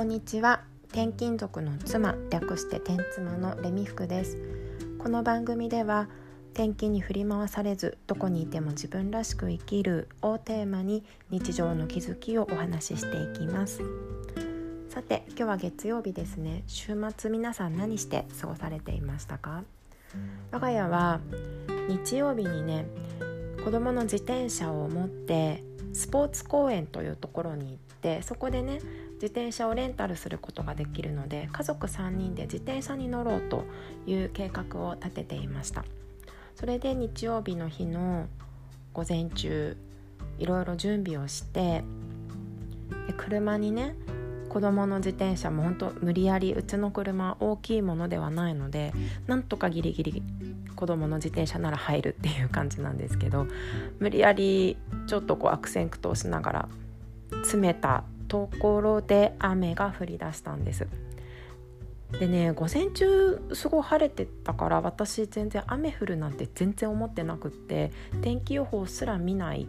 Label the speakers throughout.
Speaker 1: こんにちは。転勤族の妻略して転妻のレミフクです。この番組では転勤に振り回されずどこにいても自分らしく生きるをテーマに日常の気づきをお話ししていきます。さて今日は月曜日ですね。週末皆さん何して過ごされていましたか？我が家は日曜日にね子供の自転車を持ってスポーツ公園というところに行ってそこでね自転車をレンタルすることができるので家族3人で自転車に乗ろうという計画を立てていました。それで日曜日の日の午前中いろいろ準備をして車にね子供の自転車も本当無理やりうちの車大きいものではないのでなんとかギリギリ子供の自転車なら入るっていう感じなんですけど無理やりちょっとこう悪戦苦闘しながら詰めたところで雨が降り出したんです。でね午前中すごい晴れてたから私全然雨降るなんて全然思ってなくって天気予報すら見ないっ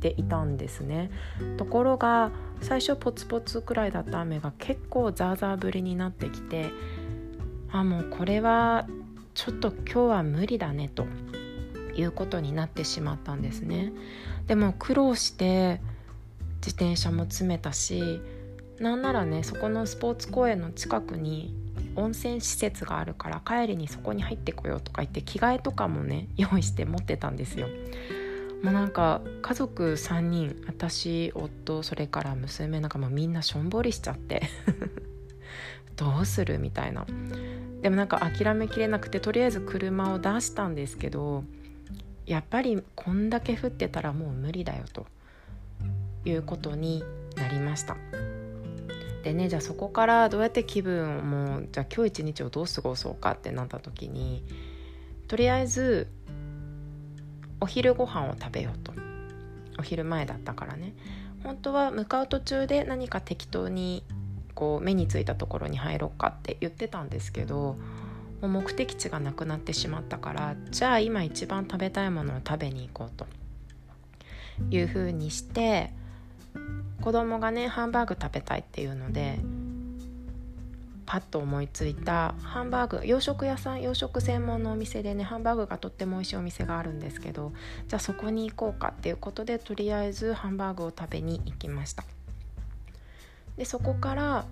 Speaker 1: ていたんですね。ところが最初ポツポツくらいだった雨が結構ザーザー降りになってきてあもうこれはちょっと今日は無理だねということになってしまったんですね。でも苦労して自転車も詰めたしなんならねそこのスポーツ公園の近くに温泉施設があるから帰りにそこに入ってこようとか言って着替えとかもね 用意して持ってたんですよ。もうなんか家族3人私夫それから娘なんかもうみんなしょんぼりしちゃって どうするみたいな。でもなんか諦めきれなくてとりあえず車を出したんですけどやっぱりこんだけ降ってたらもう無理だよと。いうことになりました。でねじゃあそこからどうやって気分をもうじゃあ今日一日をどう過ごそうかってなった時にとりあえずお昼ご飯を食べようと。お昼前だったからね。本当は向かう途中で何か適当にこう目についたところに入ろうかって言ってたんですけどもう目的地がなくなってしまったからじゃあ今一番食べたいものを食べに行こうというふうにして子供がねハンバーグ食べたいっていうのでパッと思いついたハンバーグ洋食屋さん洋食専門のお店でねハンバーグがとっても美味しいお店があるんですけどじゃあそこに行こうかっていうことでとりあえずハンバーグを食べに行きました。でそこから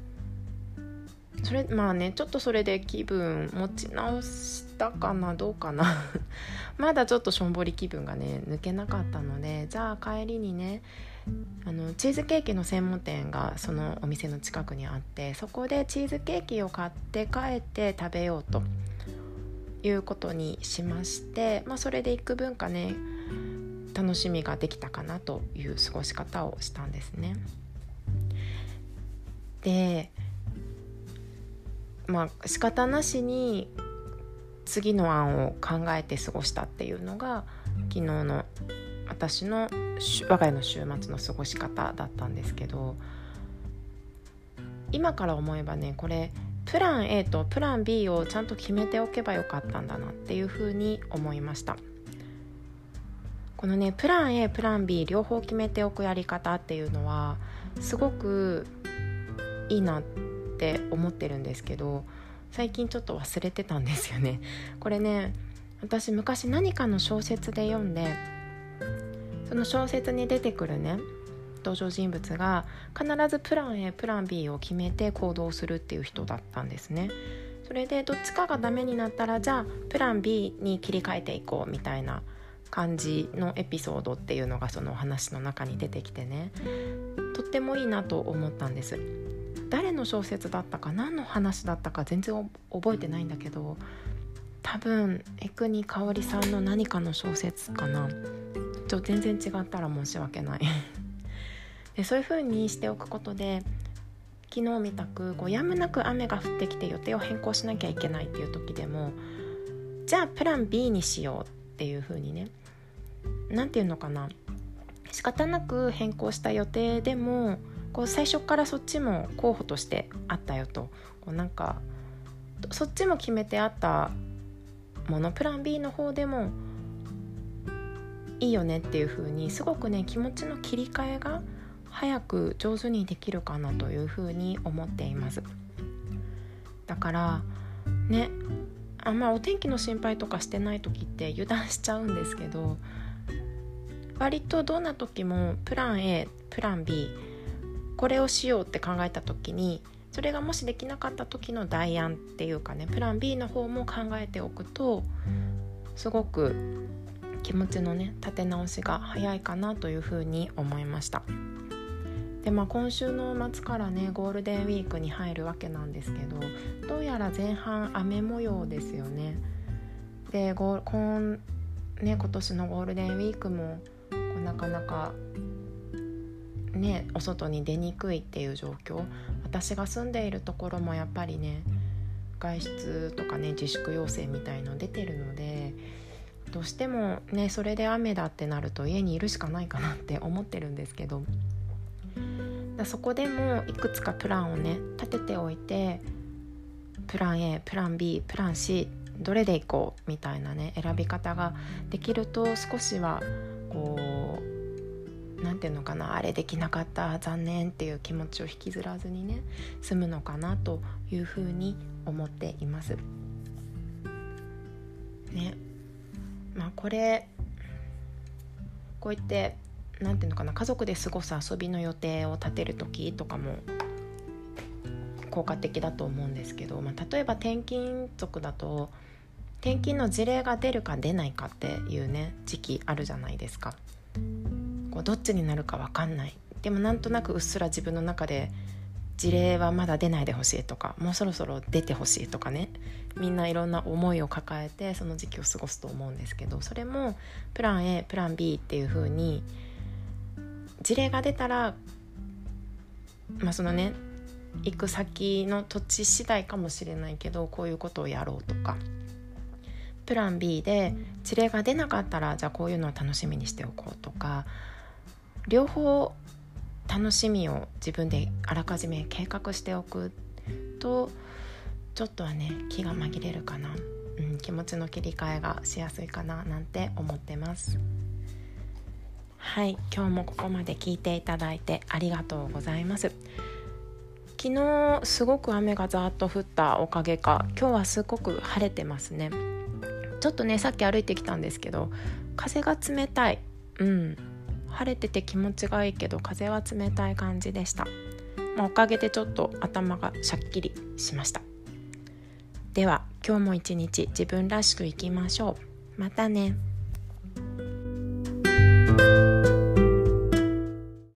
Speaker 1: それまあねちょっとそれで気分持ち直したかなどうかな まだちょっとしょんぼり気分がね抜けなかったのでじゃあ帰りにねあのチーズケーキの専門店がそのお店の近くにあってそこでチーズケーキを買って帰って食べようということにしまして、まあ、それで幾分かね楽しみができたかなという過ごし方をしたんですね。でまあ仕方なしに次の案を考えて過ごしたっていうのが昨日の私の我が家の週末の過ごし方だったんですけど今から思えばねこれプラン A とプラン B をちゃんと決めておけばよかったんだなっていうふうに思いました。このねプラン A プラン B 両方決めておくやり方っていうのはすごくいいなってって思ってるんですけど最近ちょっと忘れてたんですよね。これね私昔何かの小説で読んでその小説に出てくるね登場人物が必ずプラン A プラン B を決めて行動するっていう人だったんですね。それでどっちかがダメになったらじゃあプラン B に切り替えていこうみたいな感じのエピソードっていうのがそのお話の中に出てきてね。とってもいいなと思ったんです。誰の小説だったか何の話だったか全然覚えてないんだけど多分江国香織さんの何かの小説かな。ちょ全然違ったら申し訳ない。でそういう風にしておくことで昨日みたくこうやむなく雨が降ってきて予定を変更しなきゃいけないっていう時でもじゃあプラン B にしようっていう風にね何て言うのかな。仕方なく変更した予定でもこう最初からそっちも候補としてあったよと。こうなんかそっちも決めてあったものプラン B の方でもいいよねっていう風にすごくね気持ちの切り替えが早く上手にできるかなというふうに思っています。だからねあんまお天気の心配とかしてない時って油断しちゃうんですけど割とどんな時もプラン A プラン B これをしようって考えた時にそれがもしできなかった時の代案っていうかねプラン B の方も考えておくとすごく気持ちのね立て直しが早いかなというふうに思いました。でまあ、今週の末からねゴールデンウィークに入るわけなんですけどどうやら前半雨模様ですよね。でこん、ね、今年のゴールデンウィークもなかなかねお外に出にくいっていう状況。私が住んでいるところもやっぱりね外出とかね自粛要請みたいの出てるのでどうしてもねそれで雨だってなると家にいるしかないかなって思ってるんですけど。だそこでもいくつかプランをね立てておいてプラン A プラン B プラン C どれでいこうみたいなね選び方ができると少しはこう何て言うのかなあれできなかった残念っていう気持ちを引きずらずにね済むのかなというふうに思っています。ねまあこれこう言って何て言うのかな家族で過ごす遊びの予定を立てる時とかも効果的だと思うんですけど、まあ、例えば転勤族だと転勤の事例が出るか出ないかっていうね時期あるじゃないですか。こうどっちになるか分かんない。でもなんとなくうっすら自分の中で事例はまだ出ないでほしいとかもうそろそろ出てほしいとかね。みんないろんな思いを抱えてその時期を過ごすと思うんですけどそれもプラン A プラン B っていう風に事例が出たらまあそのね行く先の土地次第かもしれないけどこういうことをやろうとか。プラン B で事例が出なかったらじゃあこういうのを楽しみにしておこうとか両方楽しみを自分であらかじめ計画しておくとちょっとはね気が紛れるかな、うん、気持ちの切り替えがしやすいかななんて思ってます。はい今日もここまで聞いていただいてありがとうございます。昨日すごく雨がざーっと降ったおかげか今日はすごく晴れてますね。ちょっとねさっき歩いてきたんですけど風が冷たい。うん。晴れてて気持ちがいいけど風は冷たい感じでした、まあ、おかげでちょっと頭がシャッキリしました。では今日も一日自分らしくいきましょう。またね。